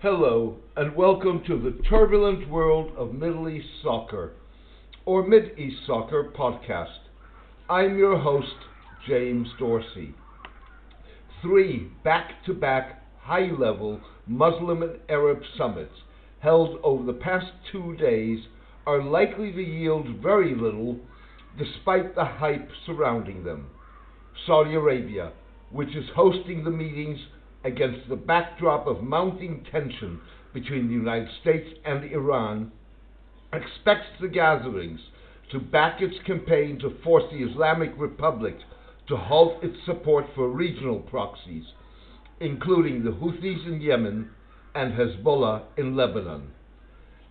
Hello, and welcome to the turbulent world of Middle East soccer, or Mid East Soccer podcast. I'm your host, James Dorsey. Three back to back high level Muslim and Arab summits held over the past two days are likely to yield very little despite the hype surrounding them. Saudi Arabia, which is hosting the meetings against the backdrop of mounting tension between the United States and Iran, expects the gatherings to back its campaign to force the Islamic Republic to halt its support for regional proxies, including the Houthis in Yemen and Hezbollah in Lebanon.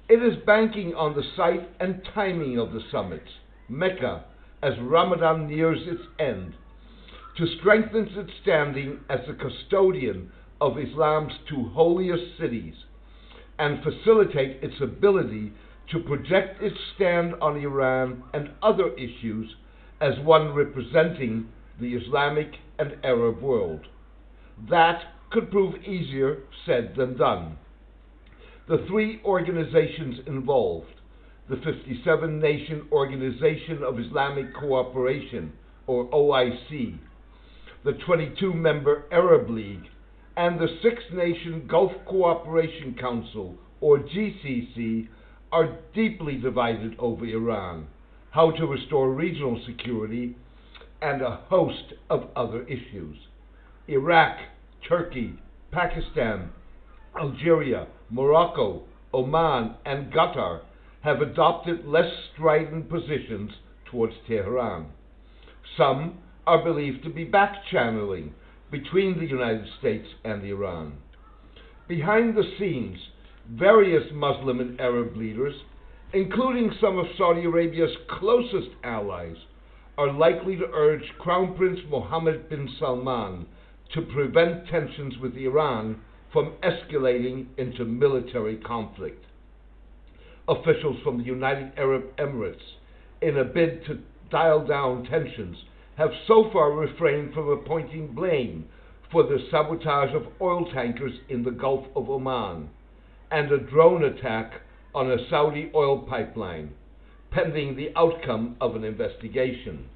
It is banking on the site and timing of the summits, Mecca, as Ramadan nears its end, to strengthen its standing as the custodian of Islam's two holiest cities and facilitate its ability to project its stand on Iran and other issues as one representing the Islamic and Arab world. That could prove easier said than done. The three organizations involved, the 57 Nation Organization of Islamic Cooperation, or OIC, the 22 member Arab League, and the Six Nation Gulf Cooperation Council, or GCC, are deeply divided over Iran, how to restore regional security, and a host of other issues. Iraq, Turkey, Pakistan, Algeria, Morocco, Oman, and Qatar have adopted less strident positions towards Tehran. Some are believed to be back channeling between the United States and Iran. Behind the scenes, various Muslim and Arab leaders, including some of Saudi Arabia's closest allies, are likely to urge Crown Prince Mohammed bin Salman to prevent tensions with Iran from escalating into military conflict. Officials from the United Arab Emirates, in a bid to dial down tensions, have so far refrained from appointing blame for the sabotage of oil tankers in the Gulf of Oman and a drone attack on a Saudi oil pipeline, pending the outcome of an investigation.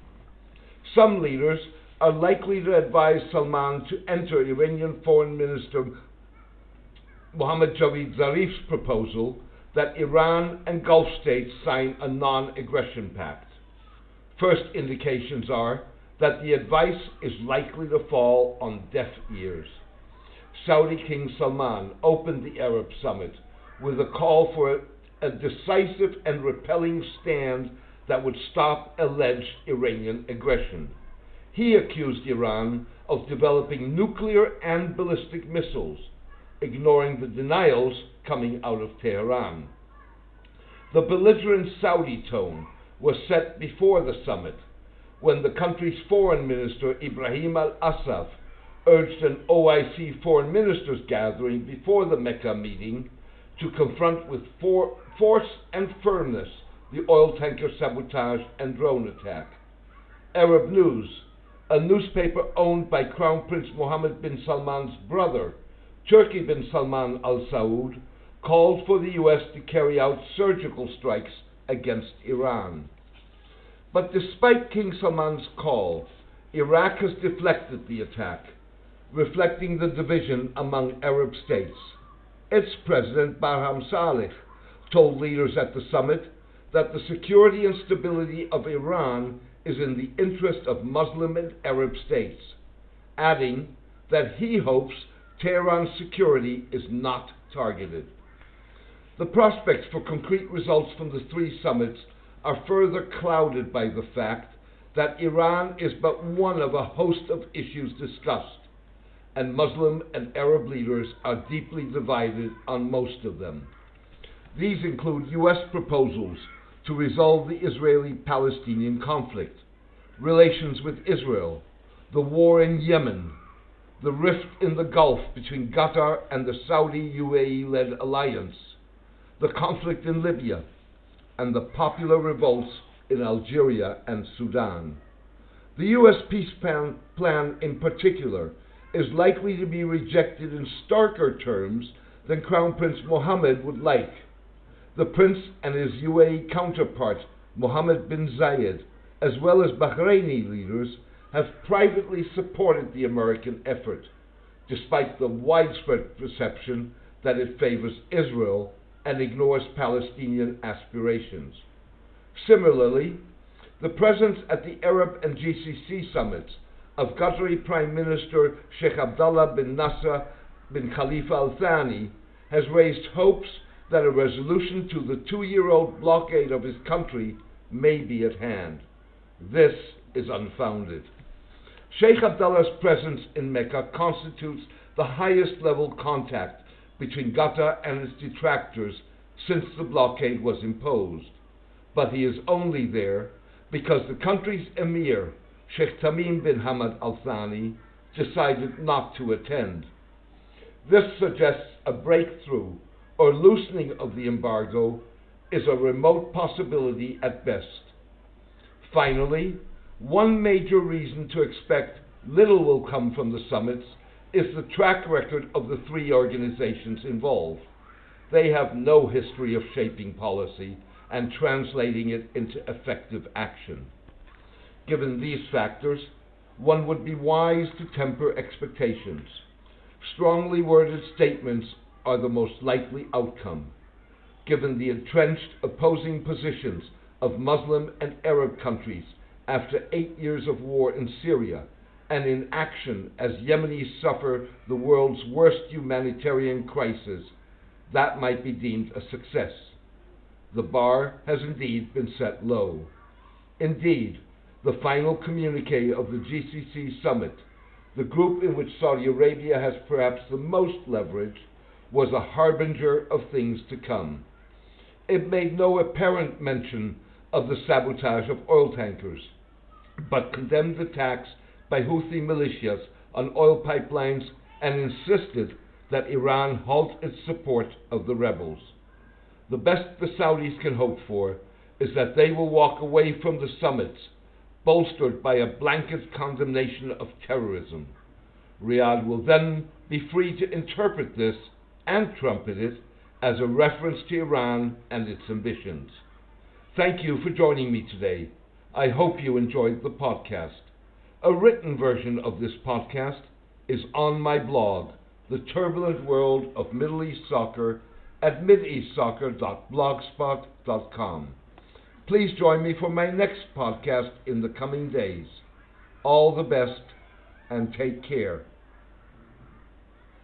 Some leaders are likely to advise Salman to enter Iranian Foreign Minister Mohammad Javad Zarif's proposal that Iran and Gulf states sign a non aggression pact. First indications are that the advice is likely to fall on deaf ears. Saudi King Salman opened the Arab summit with a call for a, decisive and repelling stand that would stop alleged Iranian aggression. He accused Iran of developing nuclear and ballistic missiles, ignoring the denials coming out of Tehran. The belligerent Saudi tone was set before the summit when the country's foreign minister Ibrahim al Assaf urged an OIC foreign ministers gathering before the Mecca meeting to confront with for force and firmness the oil tanker sabotage and drone attack. Arab News, a newspaper owned by Crown Prince Mohammed bin Salman's brother, Turki bin Salman al Saud, called for the U.S. to carry out surgical strikes against Iran. But despite King Salman's call, Iraq has deflected the attack, reflecting the division among Arab states. Its president, Barham Saleh, told leaders at the summit that the security and stability of Iran is in the interest of Muslim and Arab states, adding that he hopes Tehran's security is not targeted. The prospects for concrete results from the three summits are further clouded by the fact that Iran is but one of a host of issues discussed, and Muslim and Arab leaders are deeply divided on most of them. These include U.S. proposals to resolve the Israeli Palestinian conflict, relations with Israel, the war in Yemen, the rift in the Gulf between Qatar and the Saudi UAE led alliance, the conflict in Libya, and the popular revolts in Algeria and Sudan. The U.S. peace plan, plan, in particular, is likely to be rejected in starker terms than Crown Prince Mohammed would like. The Prince and his UAE counterpart, Mohammed bin Zayed, as well as Bahraini leaders, have privately supported the American effort, despite the widespread perception that it favors Israel and ignores Palestinian aspirations. Similarly, the presence at the Arab and GCC summits of Qatari Prime Minister Sheikh Abdullah bin Nasser bin Khalifa Al Thani has raised hopes that a resolution to the two year old blockade of his country may be at hand. This is unfounded. Sheikh Abdullah's presence in Mecca constitutes the highest level contact between Qatar and its detractors since the blockade was imposed. But he is only there because the country's emir, Sheikh Tamim bin Hamad Al Thani, decided not to attend. This suggests a breakthrough or loosening of the embargo is a remote possibility at best. Finally, one major reason to expect little will come from the summits is the track record of the three organizations involved. They have no history of shaping policy and translating it into effective action. Given these factors, one would be wise to temper expectations. Strongly worded statements are the most likely outcome, given the entrenched opposing positions of Muslim and Arab countries after eight years of war in Syria and in action as Yemenis suffer the world's worst humanitarian crisis, that might be deemed a success. The bar has indeed been set low. Indeed, the final communique of the GCC summit, the group in which Saudi Arabia has perhaps the most leverage, was a harbinger of things to come. It made no apparent mention of the sabotage of oil tankers, but condemned the attacks by Houthi militias on oil pipelines and insisted that Iran halt its support of the rebels. The best the Saudis can hope for is that they will walk away from the summits bolstered by a blanket condemnation of terrorism. Riyadh will then be free to interpret this and trumpet it as a reference to Iran and its ambitions. Thank you for joining me today. I hope you enjoyed the podcast. A written version of this podcast is on my blog, The Turbulent World of Middle East Soccer, at mideastsoccer.blogspot.com. Please join me for my next podcast in the coming days. All the best and take care.